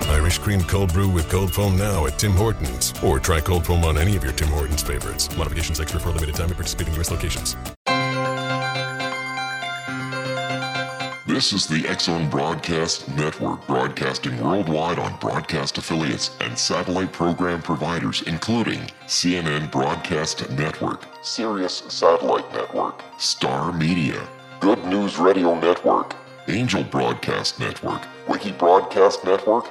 Irish cream cold brew with cold foam now at Tim Hortons. Or try cold foam on any of your Tim Hortons favorites. Modifications extra for a limited time at participating U.S. locations. This is the X Zone Broadcast Network, broadcasting worldwide on broadcast affiliates and satellite program providers, including CNN Broadcast Network, Sirius Satellite Network, Star Media, Good News Radio Network, Angel Broadcast Network, Wiki Broadcast Network,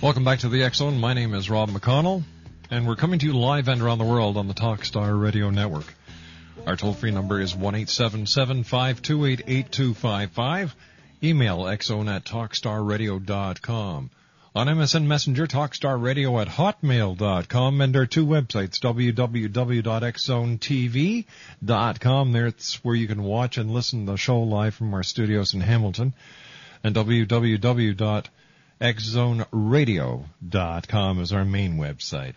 Welcome back to the Zone. My name is Rob McConnell, and we're coming to you live and around the world on the Talkstar Radio Network. Our toll-free number is one eight seven seven five two eight eight two five five. Email xzone at talkstarradio.com. On MSN Messenger, talkstarradio at hotmail.com, and our two websites, www.xzonetv.com. That's where you can watch and listen to the show live from our studios in Hamilton, and www.xzoneradio.com is our main website.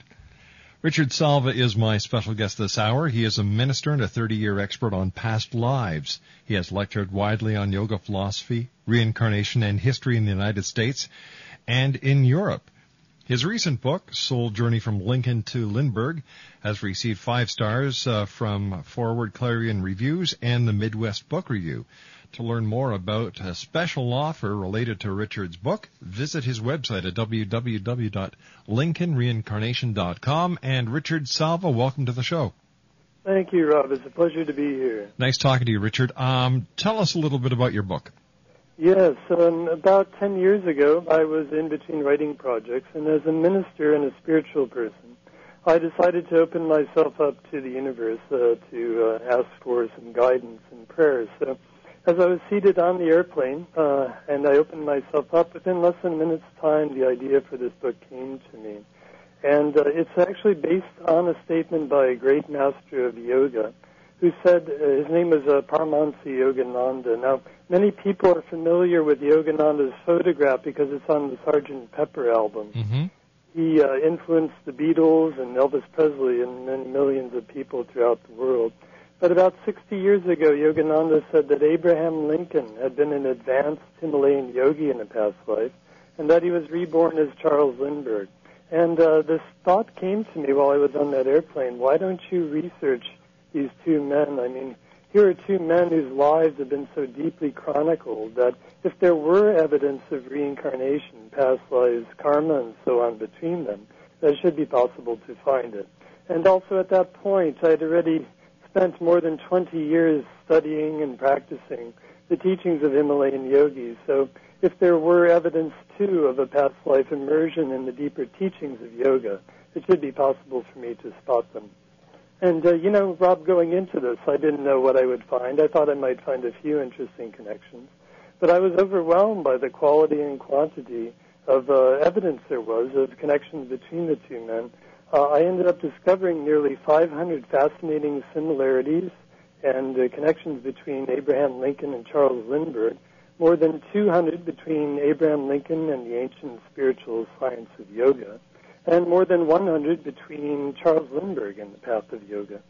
Richard Salva is my special guest this hour. He is a minister and a 30-year expert on past lives. He has lectured widely on yoga philosophy, reincarnation, and history in the United States and in Europe. His recent book, Soul Journey from Lincoln to Lindbergh, has received five stars uh, from ForeWord Clarion Reviews and the Midwest Book Review. To learn more about a special offer related to Richard's book, visit his website at www.lincolnreincarnation.com. And Richard Salva, welcome to the show. Thank you, Rob. It's a pleasure to be here. Nice talking to you, Richard. Um, tell us a little bit about your book. Yes, um, about 10 years ago, I was in between writing projects, and as a minister and a spiritual person, I decided to open myself up to the universe uh, to uh, ask for some guidance and prayers. So, as I was seated on the airplane uh, and I opened myself up, within less than a minute's time, the idea for this book came to me. And uh, it's actually based on a statement by a great master of yoga who said uh, his name was uh, Paramahansa Yogananda. Now, many people are familiar with Yogananda's photograph because it's on the Sgt. Pepper album. Mm-hmm. He uh, influenced the Beatles and Elvis Presley and many millions of people throughout the world. But about 60 years ago, Yogananda said that Abraham Lincoln had been an advanced Himalayan yogi in a past life, and that he was reborn as Charles Lindbergh. And uh, this thought came to me while I was on that airplane. Why don't you research these two men? I mean, here are two men whose lives have been so deeply chronicled that if there were evidence of reincarnation, past lives, karma, and so on between them, that should be possible to find it. And also at that point, I had already spent more than 20 years studying and practicing the teachings of Himalayan yogis. So if there were evidence, too, of a past life immersion in the deeper teachings of yoga, it should be possible for me to spot them. And, uh, you know, Rob, going into this, I didn't know what I would find. I thought I might find a few interesting connections. But I was overwhelmed by the quality and quantity of uh, evidence there was of connections between the two men. Uh, I ended up discovering nearly 500 fascinating similarities and uh, connections between Abraham Lincoln and Charles Lindbergh, more than 200 between Abraham Lincoln and the ancient spiritual science of yoga and more than 100 between Charles Lindbergh and the path of yoga.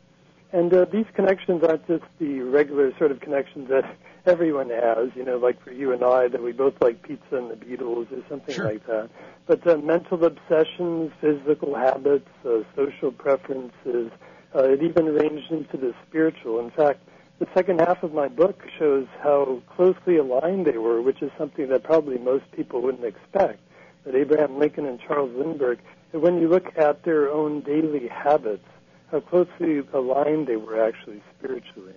And uh, these connections aren't just the regular sort of connections that everyone has, you know, like for you and I, that we both like pizza and the Beatles or something Sure. like that. But uh, mental obsessions, physical habits, uh, social preferences, uh, it even ranged into the spiritual. In fact, the second half of my book shows how closely aligned they were, which is something that probably most people wouldn't expect. That Abraham Lincoln and Charles Lindbergh, when you look at their own daily habits, how closely aligned they were actually spiritually.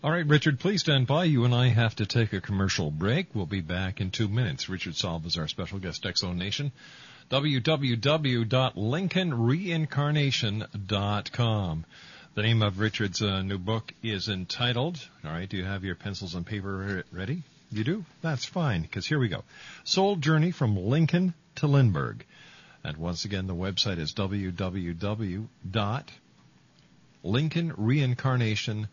All right, Richard, please stand by. You and I have to take a commercial break. We'll be back in two minutes. Richard Salva is our special guest, X Zone Nation. www.lincolnreincarnation.com. The name of Richard's uh, new book is entitled, all right, do you have your pencils and paper ready? You do? That's fine, because here we go. Soul Journey from Lincoln to Lindbergh. And once again, the website is www.lincolnreincarnation.com.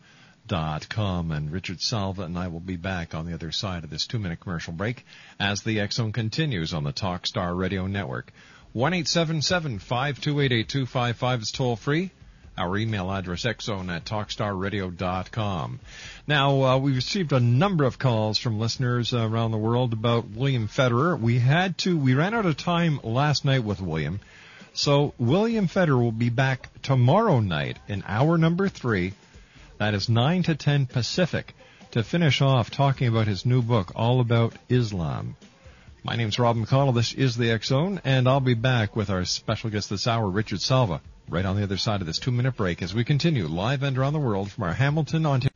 Com, and Richard Salva and I will be back on the other side of this two minute commercial break as the X Zone continues on the Talkstar Radio Network. 1 528 8255 is toll free. Our email address, xzone at talkstarradio.com. Now, uh, we've received a number of calls from listeners uh, around the world about William Federer. We had to, we ran out of time last night with William. So, William Federer will be back tomorrow night in hour number three. That is 9 to 10 Pacific to finish off talking about his new book, All About Islam. My name's Rob McConnell. This is the X Zone, and I'll be back with our special guest this hour, Richard Salva, right on the other side of this two minute break as we continue live and around the world from our Hamilton, Ontario.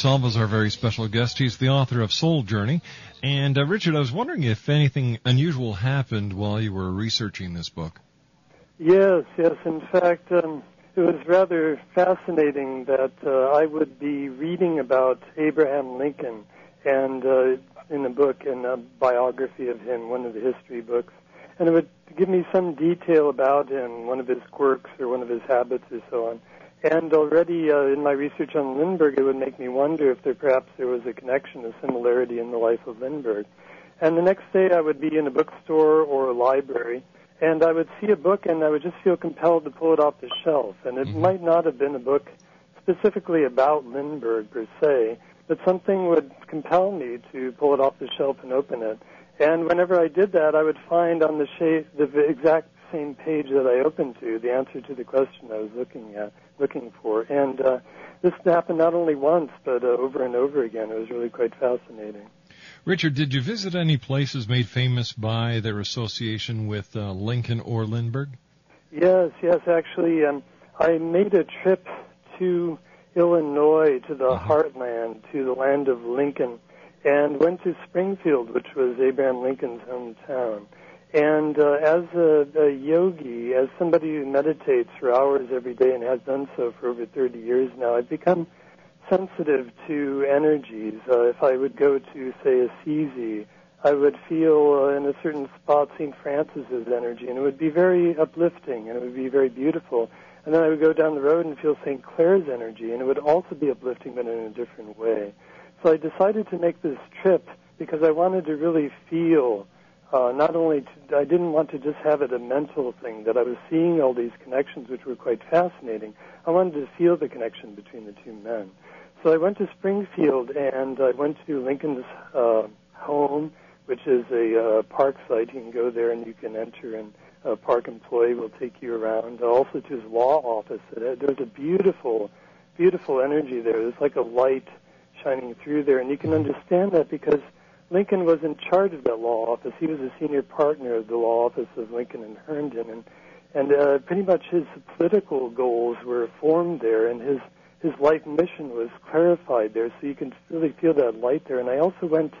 Salva is our very special guest. He's the author of Soul Journey. And uh, Richard, I was wondering if anything unusual happened while you were researching this book. Yes, yes. In fact, um, it was rather fascinating that uh, I would be reading about Abraham Lincoln and uh, in a book, in a biography of him, one of the history books, and it would give me some detail about him, one of his quirks or one of his habits or so on. And already uh, in my research on Lindbergh, it would make me wonder if there perhaps there was a connection, a similarity in the life of Lindbergh. And the next day, I would be in a bookstore or a library, and I would see a book, and I would just feel compelled to pull it off the shelf. And it might not have been a book specifically about Lindbergh per se, but something would compel me to pull it off the shelf and open it. And whenever I did that, I would find on the, the exact same page that I opened to the answer to the question I was looking at, looking for. And uh, this happened not only once, but uh, over and over again. It was really quite fascinating. Richard, did you visit any places made famous by their association with uh, Lincoln or Lindbergh? Yes, yes. Actually, um, I made a trip to Illinois, to the heartland, to the land of Lincoln, and went to Springfield, which was Abraham Lincoln's hometown. And uh, as a, a yogi, as somebody who meditates for hours every day and has done so for over 30 years now, I've become sensitive to energies. Uh, if I would go to, say, Assisi, I would feel uh, in a certain spot St. Francis's energy, and it would be very uplifting, and it would be very beautiful. And then I would go down the road and feel St. Clare's energy, and it would also be uplifting, but in a different way. So I decided to make this trip because I wanted to really feel, uh, not only, to, I didn't want to just have it a mental thing, that I was seeing all these connections, which were quite fascinating. I wanted to feel the connection between the two men. So I went to Springfield and I went to Lincoln's uh, home, which is a uh, park site. You can go there and you can enter, and a park employee will take you around. Also to his law office. Uh, There's a beautiful, beautiful energy there. There's like a light shining through there, and you can understand that because Lincoln was in charge of that law office. He was a senior partner of the law office of Lincoln and Herndon, and and uh, pretty much his political goals were formed there, and his his life mission was clarified there. So you can really feel that light there. And I also went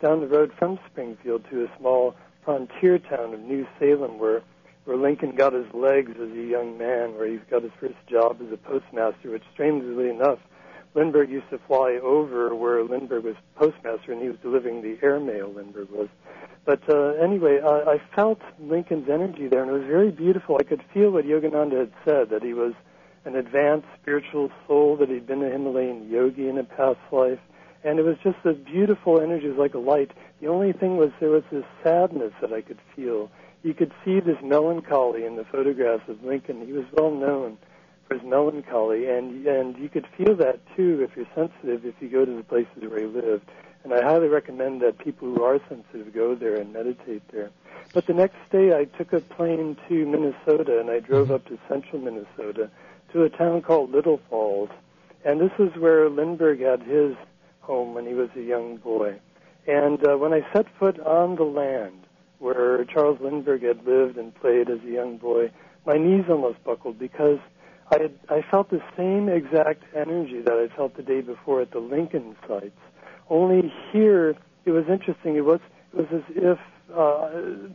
down the road from Springfield to a small frontier town of New Salem, where where Lincoln got his legs as a young man, where he got his first job as a postmaster, which strangely enough, Lindbergh used to fly over where Lindbergh was postmaster, and he was delivering the airmail. Lindbergh was. But uh, anyway, I, I felt Lincoln's energy there, and it was very beautiful. I could feel what Yogananda had said that he was an advanced spiritual soul, that he'd been a Himalayan yogi in a past life, and it was just a beautiful energy, it was like a light. The only thing was there was this sadness that I could feel. You could see this melancholy in the photographs of Lincoln. He was well known for melancholy, and and you could feel that too if you're sensitive if you go to the places where he lived. And I highly recommend that people who are sensitive go there and meditate there. But the next day, I took a plane to Minnesota, and I drove up to central Minnesota to a town called Little Falls, and this is where Lindbergh had his home when he was a young boy. And uh, when I set foot on the land where Charles Lindbergh had lived and played as a young boy, my knees almost buckled because I had, I felt the same exact energy that I felt the day before at the Lincoln sites. Only here, it was interesting. It was it was as if uh,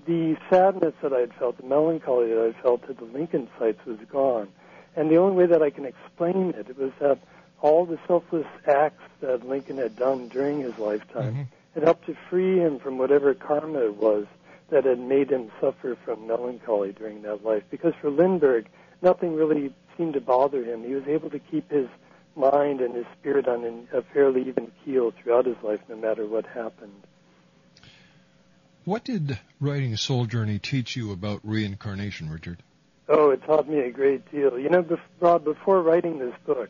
the sadness that I had felt, the melancholy that I had felt at the Lincoln sites was gone. And the only way that I can explain it, it was that all the selfless acts that Lincoln had done during his lifetime Mm-hmm. had helped to free him from whatever karma it was that had made him suffer from melancholy during that life. Because for Lindbergh, nothing really seemed to bother him. He was able to keep his mind and his spirit on a fairly even keel throughout his life, no matter what happened. What did writing Soul Journey teach you about reincarnation, Richard? Oh, it taught me a great deal. You know, bef- Rob, before writing this book,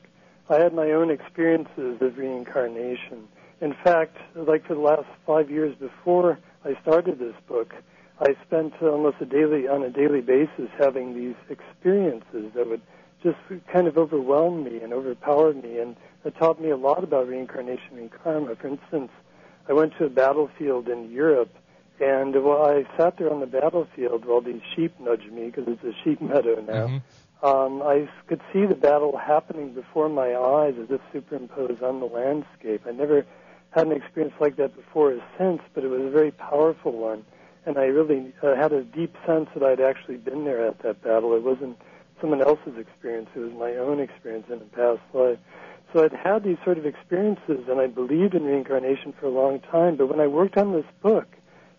I had my own experiences of reincarnation. In fact, like for the last five years before I started this book, I spent almost a daily, on a daily basis, having these experiences that would just kind of overwhelm me and overpower me, and it taught me a lot about reincarnation and karma. For instance, I went to a battlefield in Europe and while I sat there on the battlefield while these sheep nudged me, because it's a sheep meadow now, Mm-hmm. um, I could see the battle happening before my eyes as if superimposed on the landscape. I never had an experience like that before or since, but it was a very powerful one. And I really uh, had a deep sense that I'd actually been there at that battle. It wasn't someone else's experience, it was my own experience in a past life. So I'd had these sort of experiences, and I believed in reincarnation for a long time. But when I worked on this book,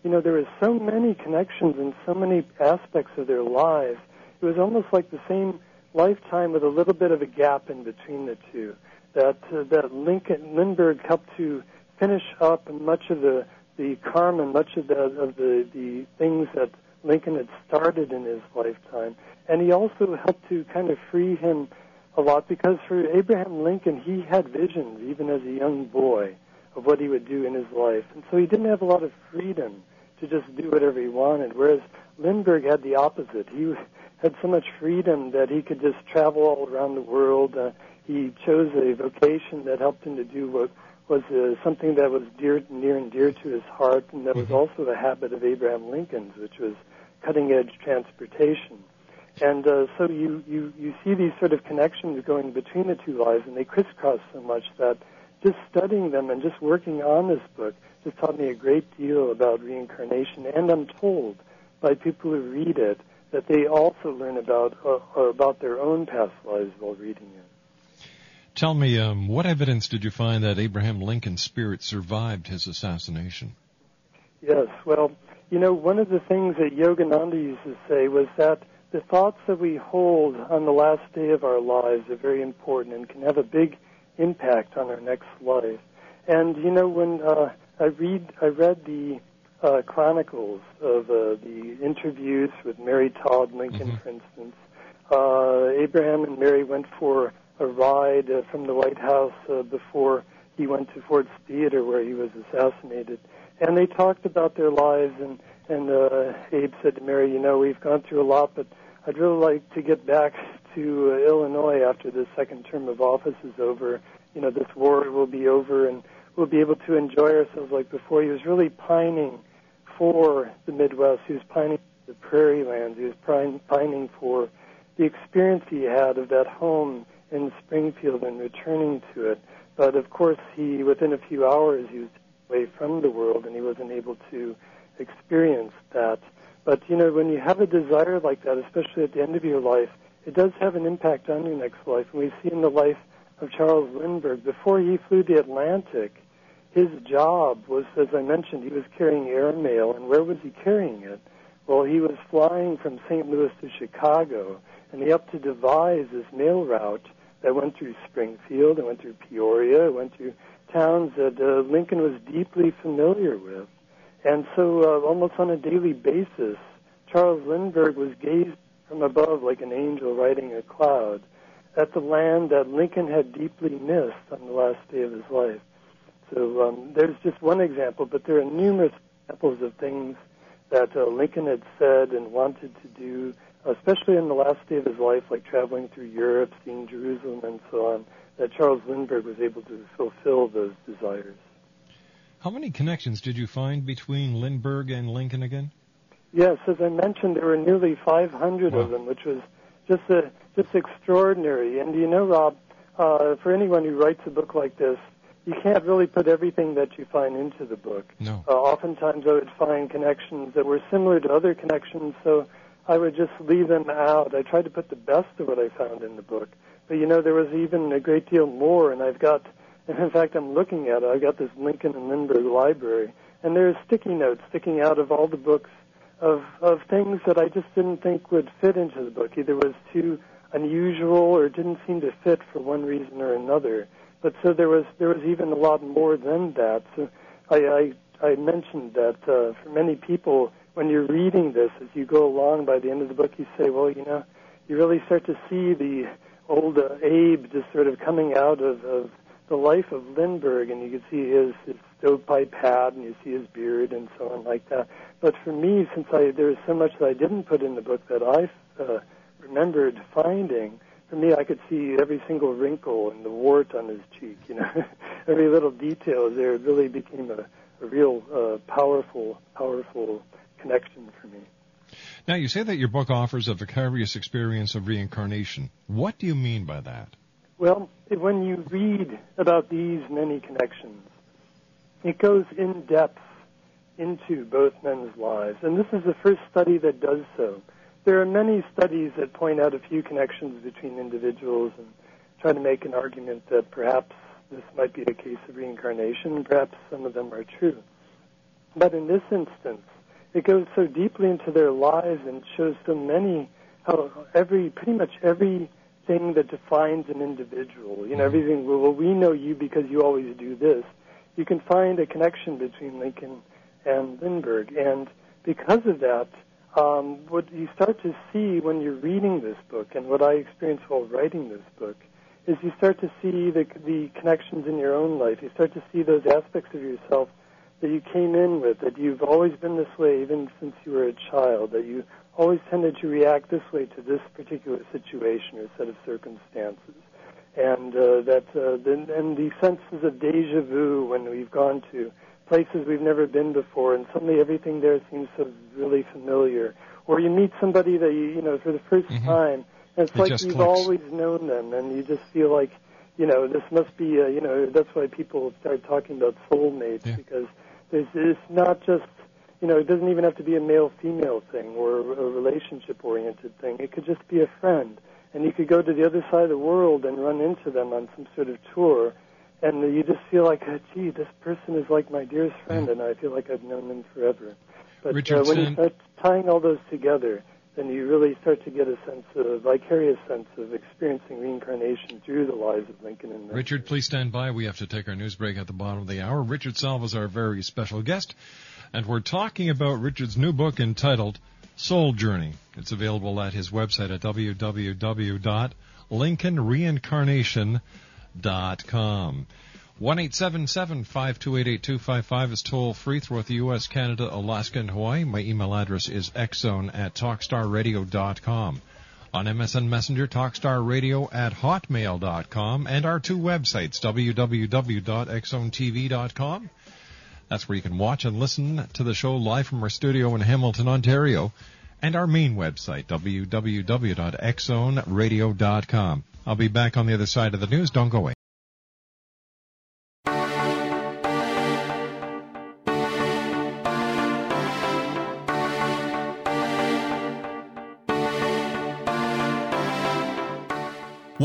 you know, there were so many connections and so many aspects of their lives. It was almost like the same lifetime with a little bit of a gap in between the two. That uh, that Lincoln Lindbergh helped to finish up much of the the karma, much of the of the the things that Lincoln had started in his lifetime, and he also helped to kind of free him a lot because for Abraham Lincoln, he had visions even as a young boy of what he would do in his life, and so he didn't have a lot of freedom to just do whatever he wanted. Whereas Lindbergh had the opposite. He had so much freedom that he could just travel all around the world. Uh, he chose a vocation that helped him to do what was uh, something that was dear, near and dear to his heart, and that was also a habit of Abraham Lincoln's, which was cutting edge transportation. And uh, so you, you, you see these sort of connections going between the two lives, and they crisscross so much that just studying them and just working on this book just taught me a great deal about reincarnation. And I'm told by people who read it that they also learn about uh, about their own past lives while reading it. Tell me, um, what evidence did you find that Abraham Lincoln's spirit survived his assassination? Yes, well, you know, one of the things that Yogananda used to say was that the thoughts that we hold on the last day of our lives are very important and can have a big impact on our next life. And you know, when uh, I read, I read the uh, chronicles of uh, the interviews with Mary Todd Lincoln, for instance. Uh, Abraham and Mary went for a ride uh, from the White House uh, before he went to Ford's Theater, where he was assassinated, and they talked about their lives. And and uh, Abe said to Mary, "You know, we've gone through a lot, but I'd really like to get back to uh, Illinois after the second term of office is over. You know, this war will be over, and we'll be able to enjoy ourselves like before." He was really pining for the Midwest. He was pining for the prairie lands. He was pining for the experience he had of that home in Springfield and returning to it. But of course, he within a few hours he was away from the world, and he wasn't able to experience that. But you know, when you have a desire like that, especially at the end of your life, it does have an impact on your next life. And we see in the life of Charles Lindbergh, before he flew the Atlantic, his job was, as I mentioned, he was carrying airmail. And where was he carrying it? Well, he was flying from St. Louis to Chicago, and he helped to devise this mail route that went through Springfield, it went through Peoria, it went through towns that uh, Lincoln was deeply familiar with. And so, uh, almost on a daily basis, Charles Lindbergh was gazed from above like an angel riding a cloud at the land that Lincoln had deeply missed on the last day of his life. So um, there's just one example, but there are numerous examples of things that uh, Lincoln had said and wanted to do, especially in the last day of his life, like traveling through Europe, seeing Jerusalem, and so on, that Charles Lindbergh was able to fulfill those desires. How many connections did you find between Lindbergh and Lincoln again? Yes, as I mentioned, there were nearly 500 Wow. of them, which was just a, just extraordinary. And you know, Rob, uh, for anyone who writes a book like this, you can't really put everything that you find into the book. No. Uh, oftentimes, I would find connections that were similar to other connections, so I would just leave them out. I tried to put the best of what I found in the book, but you know, there was even a great deal more. And I've got, in fact, I'm looking at it. I've got this Lincoln and Lindbergh library, and there's sticky notes sticking out of all the books of of things that I just didn't think would fit into the book. Either was too unusual or didn't seem to fit for one reason or another. But so there was there was even a lot more than that. So I I, I mentioned that uh, for many people, when you're reading this, as you go along, by the end of the book, you say, well, you know, you really start to see the old uh, Abe just sort of coming out of, of the life of Lindbergh, and you can see his, his stovepipe hat, and you see his beard, and so on like that. But for me, since I there was so much that I didn't put in the book that I uh, remembered finding, for me, I could see every single wrinkle and the wart on his cheek. You know, every little detail there. Really became a, a real uh, powerful, powerful connection for me. Now, you say that your book offers a vicarious experience of reincarnation. What do you mean by that? Well, when you read about these many connections, it goes in depth into both men's lives. And this is the first study that does so. There are many studies that point out a few connections between individuals and try to make an argument that perhaps this might be a case of reincarnation, perhaps some of them are true. But in this instance, it goes so deeply into their lives and shows so many how every pretty much every thing that defines an individual. You know, everything. Well, we know you because you always do this. You can find a connection between Lincoln and Lindbergh, and because of that, um, what you start to see when you're reading this book, and what I experienced while writing this book, is you start to see the the connections in your own life. You start to see those aspects of yourself that you came in with, that you've always been this way even since you were a child, that you always tended to react this way to this particular situation or set of circumstances. And uh, that uh, the, and the senses of deja vu when we've gone to places we've never been before, and suddenly everything there seems so really familiar. Or you meet somebody that you you know for the 1st Mhm. time, and it's It like you've clicks. always known them, and you just feel like you know this must be a, you know that's why people start talking about soulmates Yeah. because there's it's not just you know it doesn't even have to be a male female thing or a relationship oriented thing. It could just be a friend, and you could go to the other side of the world and run into them on some sort of tour. And you just feel like, oh, gee, this person is like my dearest friend, and I feel like I've known them forever. But uh, when you start tying all those together, then you really start to get a sense of vicarious sense of experiencing reincarnation through the lives of Lincoln and Richard, please stand by. We have to take our news break at the bottom of the hour. Richard Salva is our very special guest, and we're talking about Richard's new book entitled Soul Journey. It's available at his website at www.lincolnreincarnation.com. 1-877-528-8255 is toll free throughout the U.S., Canada, Alaska, and Hawaii. My email address is xzone at talkstarradio.com. On MSN Messenger, talkstarradio at hotmail.com, and our two websites, www.xzonetv.com. That's where you can watch and listen to the show live from our studio in Hamilton, Ontario, and our main website, www.xzoneradio.com. I'll be back on the other side of the news. Don't go away.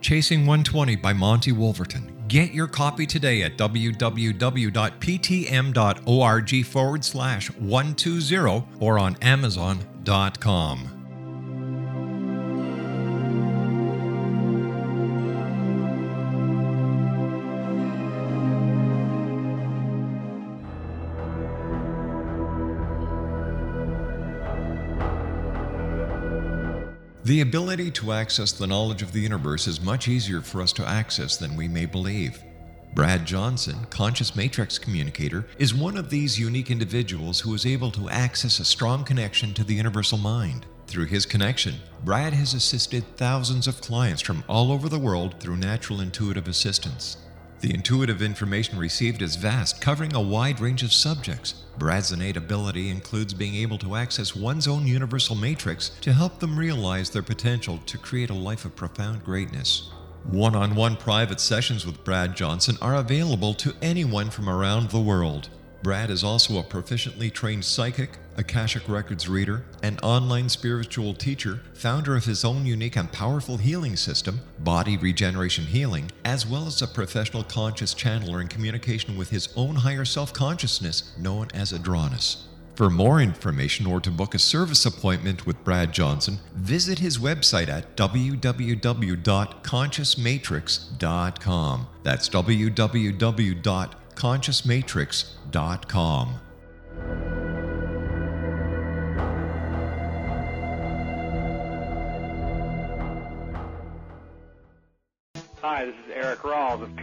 Chasing 120 by Monty Wolverton. Get your copy today at www.ptm.org forward slash 120 or on amazon.com. The ability to access the knowledge of the universe is much easier for us to access than we may believe. Brad Johnson, conscious matrix communicator, is one of these unique individuals who is able to access a strong connection to the universal mind. Through his connection, Brad has assisted thousands of clients from all over the world through natural intuitive assistance. The intuitive information received is vast, covering a wide range of subjects. Brad's innate ability includes being able to access one's own universal matrix to help them realize their potential to create a life of profound greatness. One on one private sessions with Brad Johnson are available to anyone from around the world. Brad is also a proficiently trained psychic, Akashic Records reader, an online spiritual teacher, founder of his own unique and powerful healing system, Body Regeneration Healing, as well as a professional conscious channeler in communication with his own higher self consciousness known as Adronis. For more information or to book a service appointment with Brad Johnson, visit his website at www.consciousmatrix.com. That's www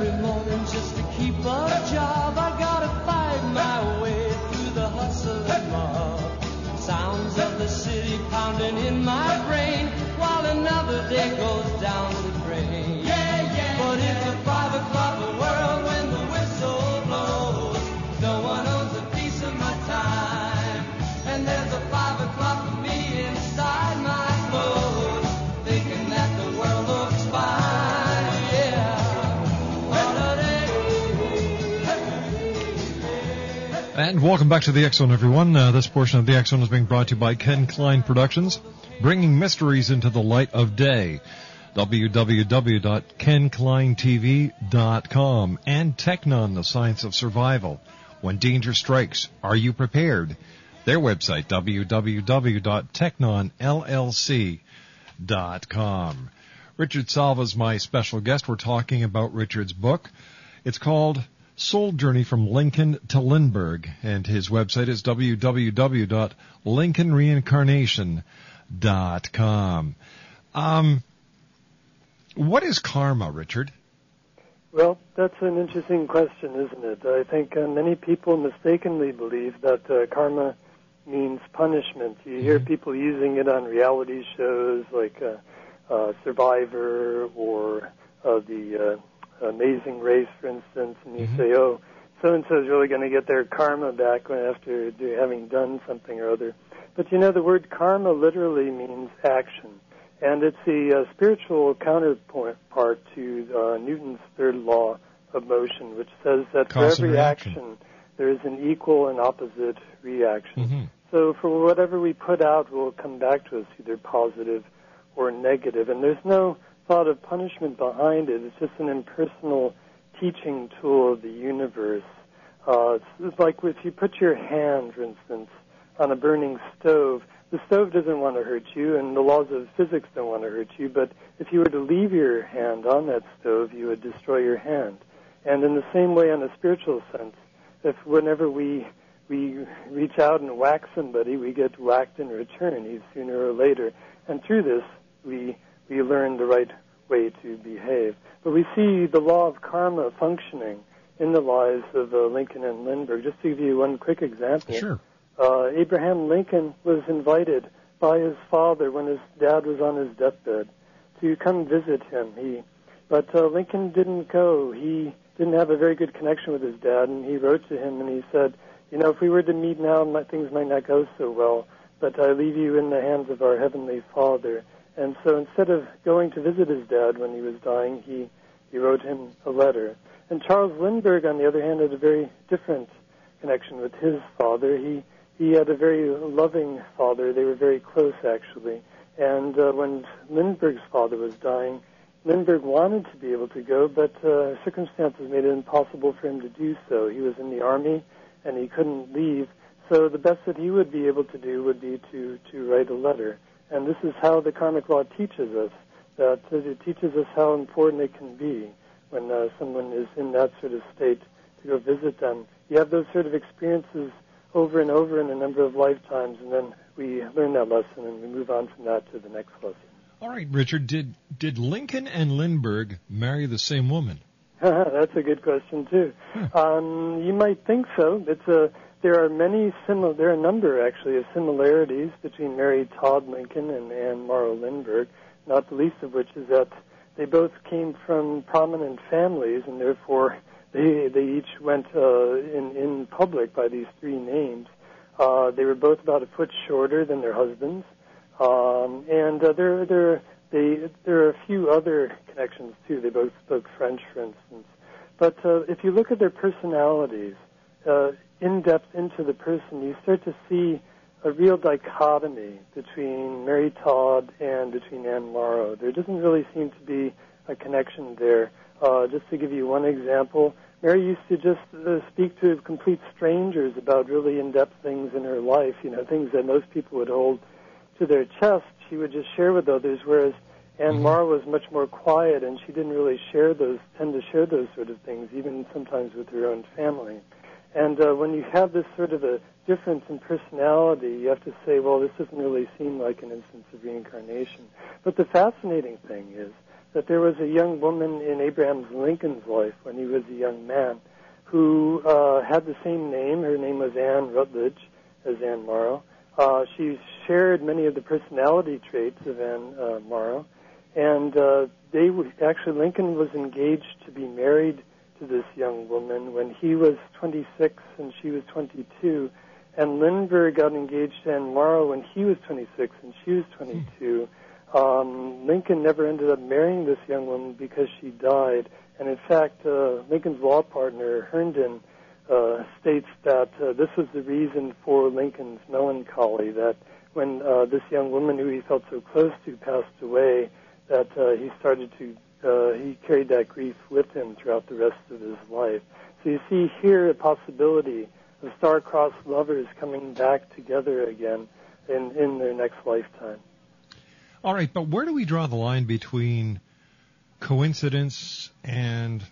Every morning And welcome back to the Zone, everyone. Uh, this portion of the Zone is being brought to you by Ken Klein Productions, bringing mysteries into the light of day. www.kenkleintv.com and Technon, the science of survival. When danger strikes, are you prepared? Their website, www.technonllc.com. Richard Salva is my special guest. We're talking about Richard's book. It's called Soul Journey from Lincoln to Lindbergh, and his website is www.lincolnreincarnation.com. Um, what is karma, Richard? Well, that's an interesting question, isn't it? I think uh, many people mistakenly believe that uh, karma means punishment. You hear people using it on reality shows like uh, uh, Survivor or uh, the uh, Amazing Race, for instance, and you say, "Oh, so and so is really going to get their karma back after having done something or other." But you know, the word karma literally means action, and it's the uh, spiritual counterpart part to uh, Newton's third law of motion, which says that Cause for every reaction. action there is an equal and opposite reaction. Mm-hmm. So for whatever we put out will come back to us, either positive or negative. And there's no thought of punishment behind it. It's just an impersonal teaching tool of the universe. Uh, it's, like if you put your hand, for instance, on a burning stove, the stove doesn't want to hurt you, and the laws of physics don't want to hurt you. But if you were to leave your hand on that stove, you would destroy your hand. And in the same way, on a spiritual sense, if whenever we we reach out and whack somebody, we get whacked in return sooner or later. And through this, we we learn the right way to behave. But we see the law of karma functioning in the lives of uh, Lincoln and Lindbergh. Just to give you one quick example. Sure. Uh, Abraham Lincoln was invited by his father when his dad was on his deathbed to come visit him. He, but uh, Lincoln didn't go. He didn't have a very good connection with his dad, and he wrote to him and he said, "You know, if we were to meet now, my, things might not go so well. But I leave you in the hands of our heavenly Father." And so instead of going to visit his dad when he was dying, he he wrote him a letter. And Charles Lindbergh, on the other hand, had a very different connection with his father. He he had a very loving father. They were very close, actually. And uh, when Lindbergh's father was dying, Lindbergh wanted to be able to go, but uh, circumstances made it impossible for him to do so. He was in the army, and he couldn't leave. So the best that he would be able to do would be to to write a letter. And this is how the karmic law teaches us that it teaches us how important it can be when uh, someone is in that sort of state to go visit them. You have those sort of experiences over and over in a number of lifetimes, and then we learn that lesson and we move on from that to the next lesson. All right, Richard, did did Lincoln and Lindbergh marry the same woman? That's a good question too. Um, you might think so. It's a there are many similar. There are a number actually of similarities between Mary Todd Lincoln and Anne Morrow Lindbergh. Not the least of which is that they both came from prominent families, and therefore they they each went uh, in in public by these three names. Uh, they were both about a foot shorter than their husbands, um, and uh, there there they there are a few other connections too. They both spoke French, for instance. But uh, if you look at their personalities, uh, in depth into the person, you start to see a real dichotomy between Mary Todd and between Anne Morrow. There doesn't really seem to be a connection there. Uh, just to give you one example, Mary used to just uh, speak to complete strangers about really in-depth things in her life, you know, things that most people would hold to their chest. She would just share with others, whereas Anne Morrow was much more quiet, and she didn't really share those, tend to share those sort of things, even sometimes with her own family. And uh, when you have this sort of a difference in personality, you have to say, well, this doesn't really seem like an instance of reincarnation. But the fascinating thing is that there was a young woman in Abraham Lincoln's life when he was a young man who uh, had the same name. Her name was Anne Rutledge, as Anne Morrow. Uh, she shared many of the personality traits of Anne uh, Morrow, and uh, they were, actually Lincoln was engaged to be married to this young woman when he was 26 and she was 22, and Lindbergh got engaged to Anne Morrow when he was 26 and she was 22. Um, Lincoln never ended up marrying this young woman because she died, and in fact, uh, Lincoln's law partner Herndon uh, states that uh, this was the reason for Lincoln's melancholy. That when uh, this young woman who he felt so close to passed away, that uh, he started to uh, he carried that grief with him throughout the rest of his life. So you see here a possibility of star-crossed lovers coming back together again in in their next lifetime. All right, but where do we draw the line between coincidence and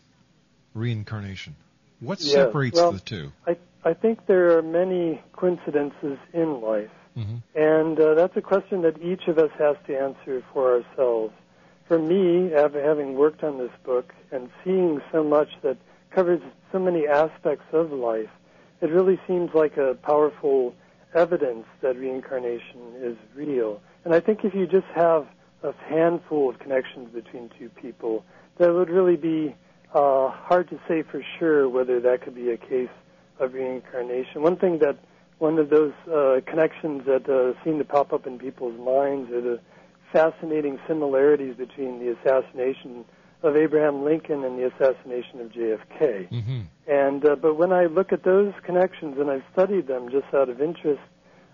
reincarnation? What Yes, separates well, the two? I I think there are many coincidences in life, Mhm. and uh, that's a question that each of us has to answer for ourselves. For me, having worked on this book and seeing so much that covers so many aspects of life, it really seems like a powerful evidence that reincarnation is real. And I think if you just have a handful of connections between two people, that would really be uh, hard to say for sure whether that could be a case of reincarnation. One thing that one of those uh, connections that uh, seem to pop up in people's minds are the fascinating similarities between the assassination of Abraham Lincoln and the assassination of JFK. Mm-hmm. And uh, but when I look at those connections and I've studied them just out of interest,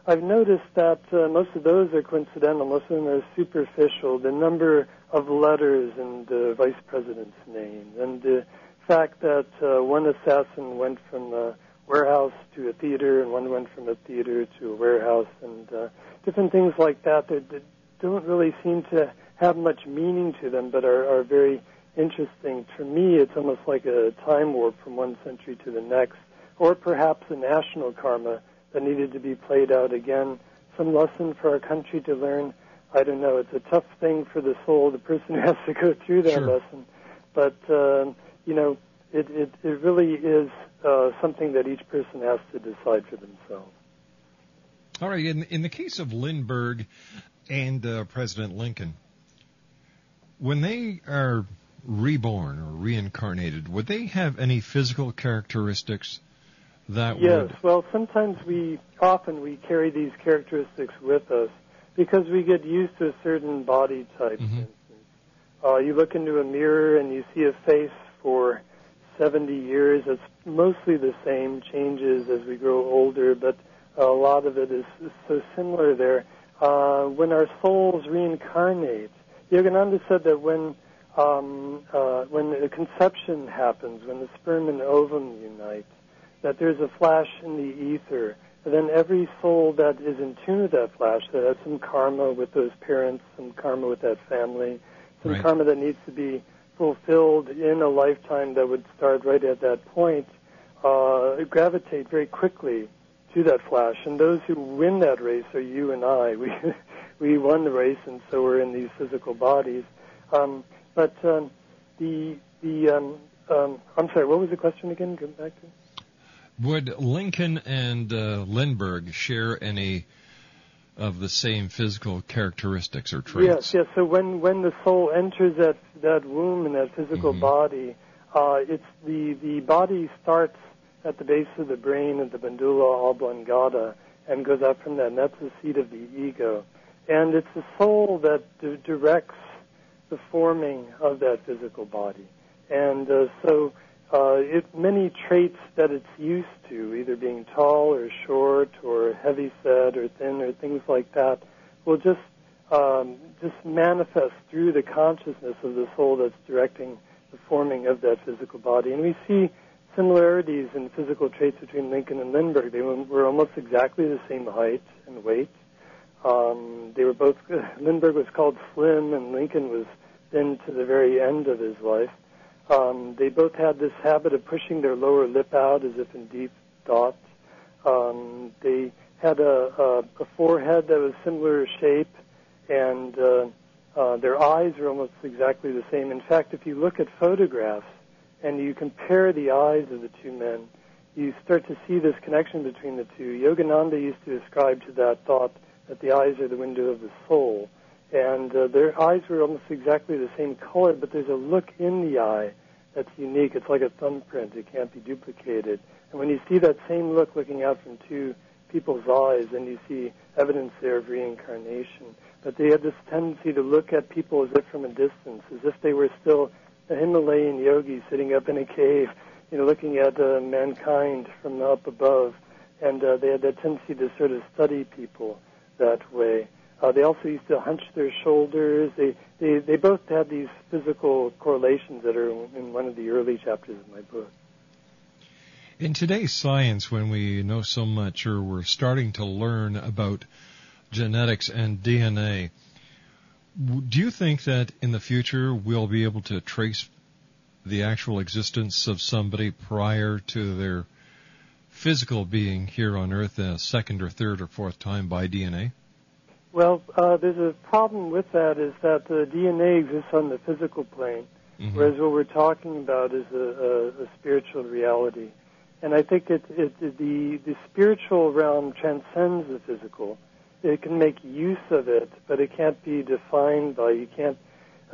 I've noticed that uh, most of those are coincidental. Most of them are superficial. The number of letters in the vice president's name, and the fact that uh, one assassin went from a warehouse to a theater, and one went from a theater to a warehouse, and uh, different things like that that, that don't really seem to have much meaning to them, but are, are very interesting. For me, it's almost like a time warp from one century to the next or perhaps a national karma that needed to be played out again. Some lesson for our country to learn. I don't know. It's a tough thing for the soul, the person who has to go through that Sure. lesson. But um, you know, it, it it really is uh, something that each person has to decide for themselves. All right. In in the case of Lindbergh and uh, President Lincoln, when they are reborn or reincarnated, would they have any physical characteristics that would. Yes. would? Well, sometimes we often we carry these characteristics with us because we get used to a certain body type. Mm-hmm. For instance, uh, you look into a mirror and you see a face for 70 years. It's mostly the same, changes as we grow older, but a lot of it is so similar there. Uh, when our souls reincarnate, Yogananda said that when um, uh, when the conception happens, when the sperm and ovum unite, that there's a flash in the ether. And then every soul that is in tune with that flash, that has some karma with those parents, some karma with that family, some Right. karma that needs to be fulfilled in a lifetime that would start right at that point, uh, gravitate very quickly to that flash. And those who win that race are you and I. We we won the race, and so we're in these physical bodies. Um, but um, the the um, um, I'm sorry. What was the question again? Go back to. Would Lincoln and uh, Lindbergh share any of the same physical characteristics or traits? Yes, yes. So when when the soul enters that that womb and that physical Mhm. body, uh, it's the the body starts at the base of the brain at the medulla oblongata and goes up from that. And that's the seat of the ego, and it's the soul that d- directs the forming of that physical body. And uh, so uh, it, many traits that it's used to, either being tall or short or heavy set or thin or things like that, will just um, just manifest through the consciousness of the soul that's directing the forming of that physical body. And we see similarities in physical traits between Lincoln and Lindbergh. They were, almost exactly the same height and weight. Um, they were both. Lindbergh was called slim, and Lincoln was thin to the very end of his life. Um, they both had this habit of pushing their lower lip out as if in deep thought. Um, they had a, a, a forehead that was similar shape, and uh, uh, their eyes were almost exactly the same. In fact, if you look at photographs and you compare the eyes of the two men, you start to see this connection between the two. Yogananda used to ascribe to that thought that the eyes are the window of the soul. And uh, their eyes were almost exactly the same color, but there's a look in the eye that's unique. It's like a thumbprint. It can't be duplicated. And when you see that same look looking out from two people's eyes, then you see evidence there of reincarnation. But they had this tendency to look at people as if from a distance, as if they were still a Himalayan yogi sitting up in a cave, you know, looking at uh, mankind from up above. And uh, they had that tendency to sort of study people that way. Uh, they also used to hunch their shoulders. They, they they both had these physical correlations that are in one of the early chapters of my book. In today's science, when we know so much or we're starting to learn about genetics and DNA, do you think that in the future we'll be able to trace the actual existence of somebody prior to their physical being here on Earth a second or third or fourth time by DNA? Well, uh, there's a problem with that is that the DNA exists on the physical plane, Mhm. whereas what we're talking about is a, a, a spiritual reality. And I think it, it, the the spiritual realm transcends the physical. It can make use of it, but it can't be defined by. You can't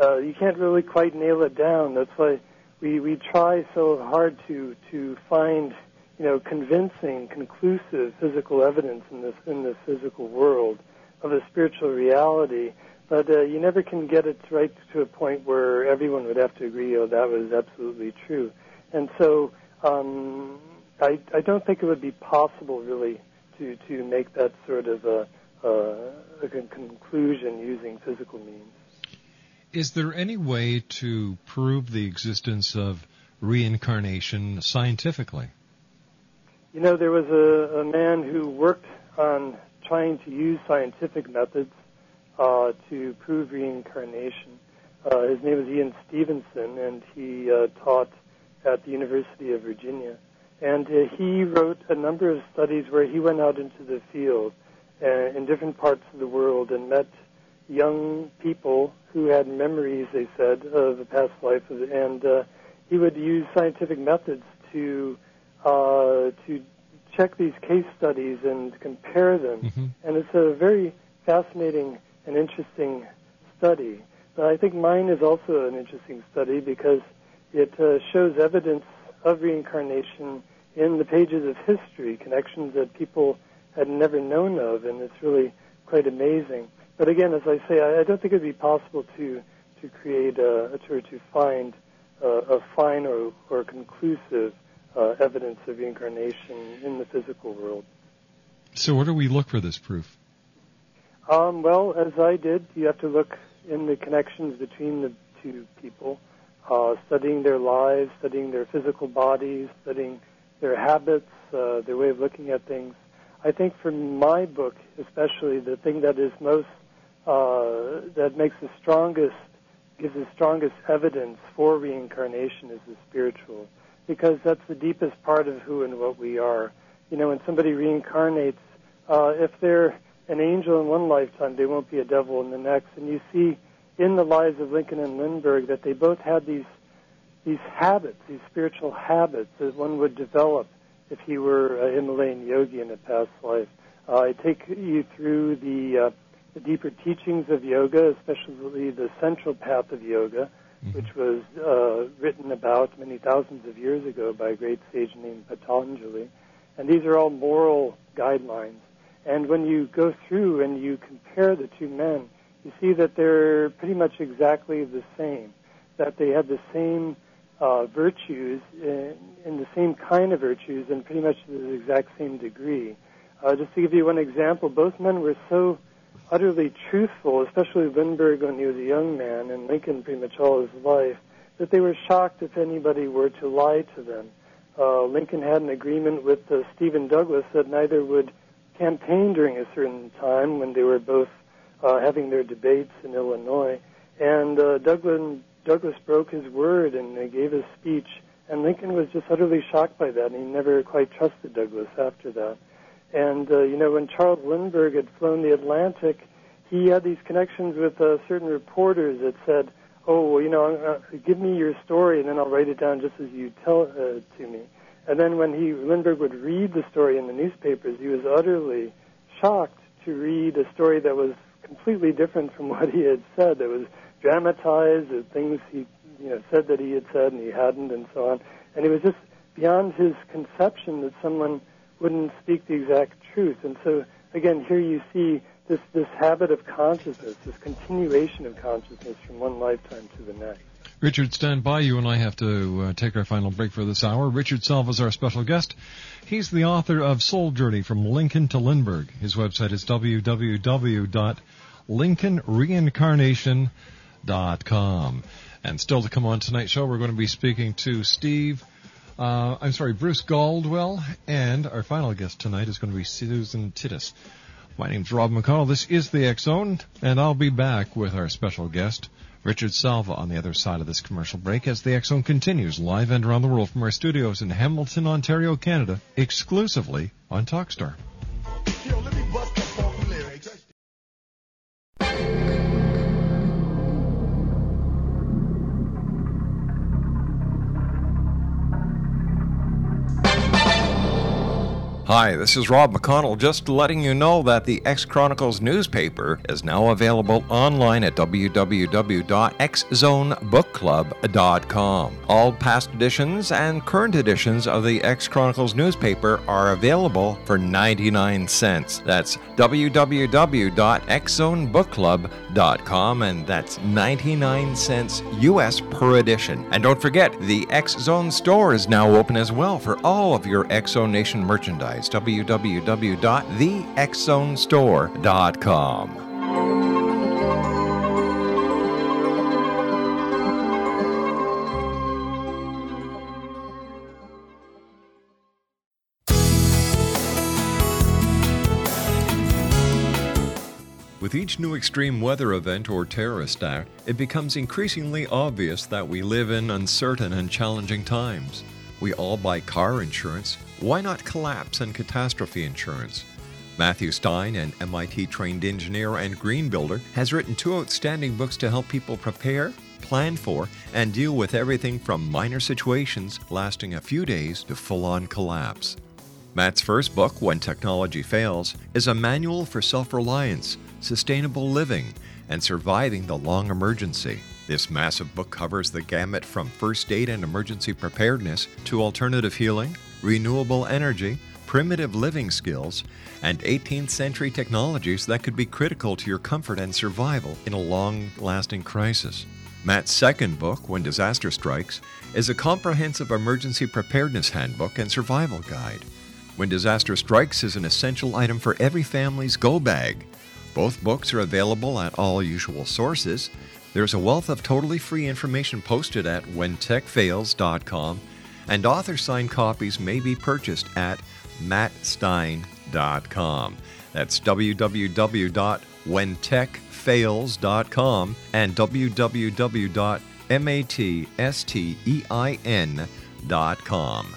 uh, you can't really quite nail it down. That's why we we try so hard to to find you know convincing, conclusive physical evidence in this in the physical world of a spiritual reality. But uh, you never can get it right to a point where everyone would have to agree, oh, that was absolutely true. And so um, I, I don't think it would be possible, really, to, to make that sort of a, a, a conclusion using physical means. Is there any way to prove the existence of reincarnation scientifically? You know, there was a, a man who worked on trying to use scientific methods uh, to prove reincarnation. Uh, his name was Ian Stevenson, and he uh, taught at the University of Virginia. And uh, he wrote a number of studies where he went out into the field uh, in different parts of the world and met young people who had memories, they said, of a past life, and uh, he would use scientific methods to uh, to check these case studies and compare them. Mm-hmm. And it's a very fascinating and interesting study. But I think mine is also an interesting study because it uh, shows evidence of reincarnation in the pages of history, connections that people had never known of, and it's really quite amazing. But again, as I say, I, I don't think it'd be possible to to create a, or to find uh, a fine or, or conclusive uh, evidence of reincarnation in the physical world. So, where do we look for this proof? Um, well, as I did, you have to look in the connections between the two people, uh, studying their lives, studying their physical bodies, studying their habits, uh, their way of looking at things. I think for my book, especially, the thing that is most uh, that makes the strongest, gives the strongest evidence for reincarnation is the spiritual, because that's the deepest part of who and what we are. You know, when somebody reincarnates, uh, if they're an angel in one lifetime, they won't be a devil in the next. And you see in the lives of Lincoln and Lindbergh that they both had these these habits, these spiritual habits that one would develop if he were a Himalayan yogi in a past life. Uh, I take you through the uh, the deeper teachings of yoga, especially the central path of yoga, Mm-hmm. which was uh, written about many thousands of years ago by a great sage named Patanjali. And these are all moral guidelines. And when you go through and you compare the two men, you see that they're pretty much exactly the same, that they had the same uh, virtues in, in the same kind of virtues and pretty much to the exact same degree. Uh, just to give you one example, both men were so utterly truthful, especially Lindbergh when he was a young man, and Lincoln pretty much all his life, that they were shocked if anybody were to lie to them. Uh, Lincoln had an agreement with uh, Stephen Douglas that neither would campaign during a certain time when they were both uh, having their debates in Illinois. And uh, Douglas, Douglas broke his word and uh, gave his speech, and Lincoln was just utterly shocked by that, and he never quite trusted Douglas after that. And, uh, you know, when Charles Lindbergh had flown the Atlantic, he had these connections with uh, certain reporters that said, oh, well, you know, uh, give me your story and then I'll write it down just as you tell it uh, to me. And then when he, Lindbergh would read the story in the newspapers, he was utterly shocked to read a story that was completely different from what he had said. That was dramatized, the things he, you know, said that he had said and he hadn't and so on. And it was just beyond his conception that someone wouldn't speak the exact truth. And so, again, here you see this, this habit of consciousness, this continuation of consciousness from one lifetime to the next. Richard, stand by. You and I have to uh, take our final break for this hour. Richard Salva is our special guest. He's the author of Soul Journey from Lincoln to Lindbergh. His website is www.lincolnreincarnation.com. And still to come on tonight's show, we're going to be speaking to Steve uh, I'm sorry, Bruce Goldwell, and our final guest tonight is going to be Susan Titus. My name's Rob McConnell. This is the X Zone, and I'll be back with our special guest, Richard Salva, on the other side of this commercial break as the X Zone continues live and around the world from our studios in Hamilton, Ontario, Canada, exclusively on Talkstar. Hi, this is Rob McConnell, just letting you know that the X Chronicles newspaper is now available online at www.xzonebookclub.com. All past editions and current editions of the X Chronicles newspaper are available for 99 cents. That's www.xzonebookclub.com, and that's 99 cents US per edition. And don't forget, the X Zone store is now open as well for all of your X Zone Nation merchandise www.thexzonestore.com. With each new extreme weather event or terrorist act, it becomes increasingly obvious that we live in uncertain and challenging times. We all buy car insurance. Why not collapse and catastrophe insurance? Matthew Stein, an MIT trained engineer and green builder, has written two outstanding books to help people prepare, plan for, and deal with everything from minor situations lasting a few days to full on collapse. Matt's first book, When Technology Fails, is a manual for self reliance, sustainable living, and surviving the long emergency. This massive book covers the gamut from first aid and emergency preparedness to alternative healing, renewable energy, primitive living skills, and 18th century technologies that could be critical to your comfort and survival in a long lasting crisis. Matt's second book, When Disaster Strikes, is a comprehensive emergency preparedness handbook and survival guide. When Disaster Strikes is an essential item for every family's go bag. Both books are available at all usual sources. There's a wealth of totally free information posted at whentechfails.com, and author signed copies may be purchased at mattstein.com. That's www.whentechfails.com and www.mattstein.com.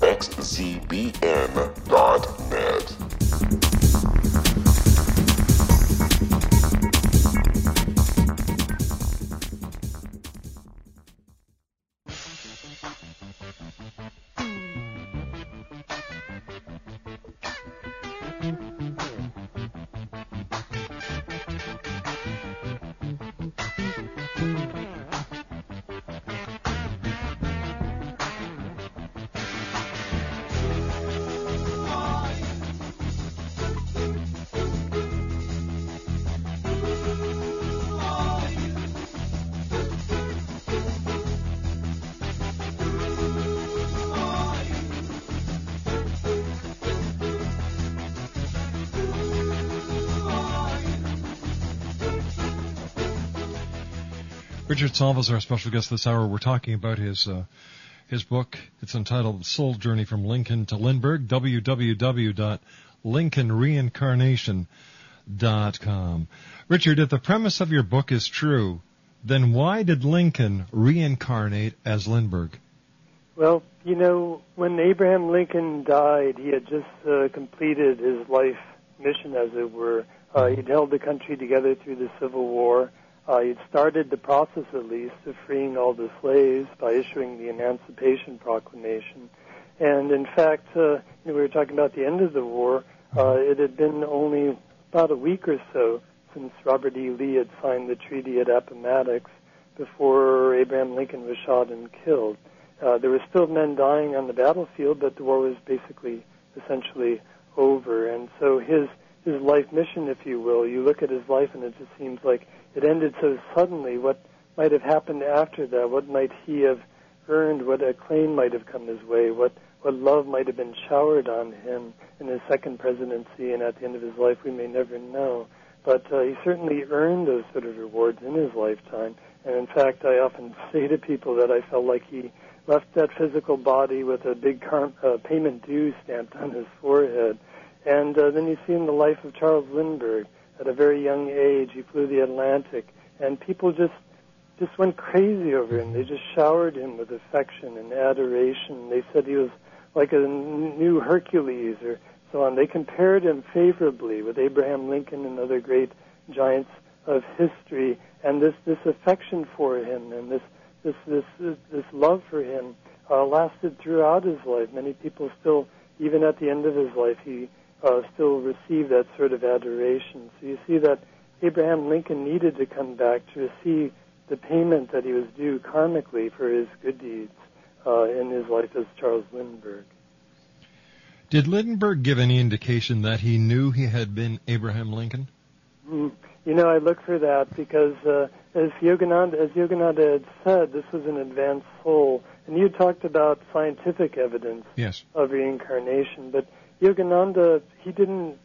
www.xzbn.net. Richard Salva is our special guest this hour. We're talking about his uh, his book. It's entitled "Soul Journey from Lincoln to Lindbergh." www.lincolnreincarnation.com. Richard, if the premise of your book is true, then why did Lincoln reincarnate as Lindbergh? Well, you know, when Abraham Lincoln died, he had just uh, completed his life mission, as it were. Uh, he'd held the country together through the Civil War. Uh, he'd started the process, at least, of freeing all the slaves by issuing the Emancipation Proclamation. And in fact, uh, we were talking about the end of the war. Uh, it had been only about a week or so since Robert E. Lee had signed the treaty at Appomattox before Abraham Lincoln was shot and killed. Uh, there were still men dying on the battlefield, but the war was basically, essentially over. And so his his life mission, if you will, you look at his life and it just seems like it ended so suddenly. What might have happened after that? What might he have earned? What acclaim might have come his way? What what love might have been showered on him in his second presidency and at the end of his life? We may never know. But uh, he certainly earned those sort of rewards in his lifetime. And in fact, I often say to people that I felt like he left that physical body with a big car- uh, payment due stamped on his forehead. And uh, then you see in the life of Charles Lindbergh, at a very young age, he flew the Atlantic, and people just just went crazy over him. They just showered him with affection and adoration. They said he was like a new Hercules or so on. They compared him favorably with Abraham Lincoln and other great giants of history, and this this affection for him and this this this this, love for him uh, lasted throughout his life. Many people still, even at the end of his life, he uh, still receive that sort of adoration. So you see that Abraham Lincoln needed to come back to receive the payment that he was due karmically for his good deeds uh, in his life as Charles Lindbergh. Did Lindbergh give any indication that he knew he had been Abraham Lincoln? Mm. You know, I look for that because uh, as Yogananda, as Yogananda had said, this was an advanced soul, and you talked about scientific evidence Yes. of reincarnation, but Yogananda, he didn't,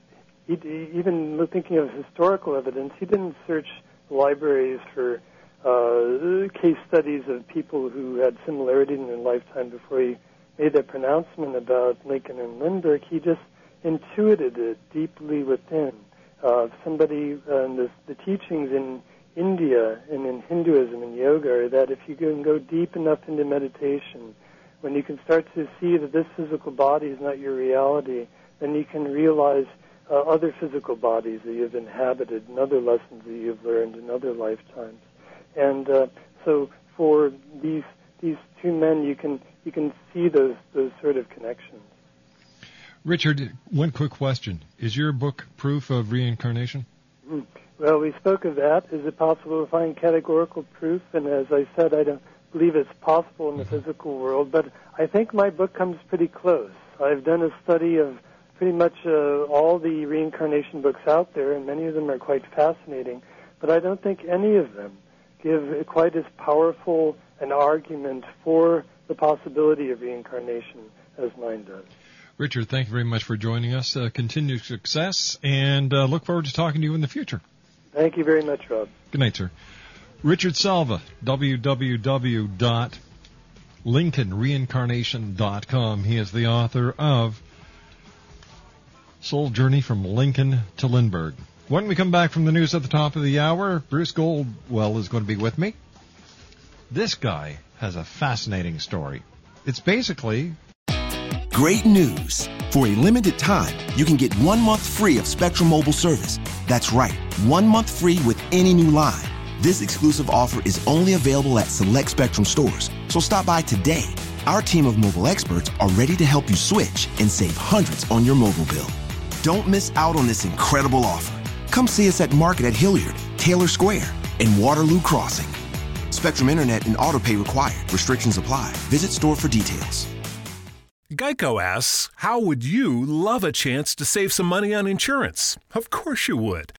he, even thinking of historical evidence, he didn't search libraries for uh, case studies of people who had similarity in their lifetime before he made that pronouncement about Lincoln and Lindbergh. He just intuited it deeply within. Uh, somebody, uh, the, the teachings in India and in Hinduism and yoga are that if you can go deep enough into meditation, when you can start to see that this physical body is not your reality, then you can realize uh, other physical bodies that you've inhabited and other lessons that you've learned in other lifetimes. And uh, so for these these two men, you can you can see those those sort of connections. Richard, one quick question. Is your book proof of reincarnation? Mm. Well, we spoke of that. Is it possible to find categorical proof? And as I said, I don't believe it's possible in the physical world, but I think my book comes pretty close. I've done a study of pretty much uh, all the reincarnation books out there, and many of them are quite fascinating, but I don't think any of them give quite as powerful an argument for the possibility of reincarnation as mine does. Richard, thank you very much for joining us. Uh, continued success, and uh, look forward to talking to you in the future. Thank you very much, Rob. Good night, sir. Richard Salva, www.lincolnreincarnation.com. He is the author of Soul Journey from Lincoln to Lindbergh. When we come back from the news at the top of the hour, Bruce Goldwell is going to be with me. This guy has a fascinating story. It's basically Great news! For a limited time, you can get one month free of Spectrum Mobile service. That's right, one month free with any new line. This exclusive offer is only available at select Spectrum stores, so stop by today. Our team of mobile experts are ready to help you switch and save hundreds on your mobile bill. Don't miss out on this incredible offer. Come see us at Market at Hilliard, Taylor Square, and Waterloo Crossing. Spectrum Internet and autopay required. Restrictions apply. Visit store for details. Geico asks, How would you love a chance to save some money on insurance? Of course you would.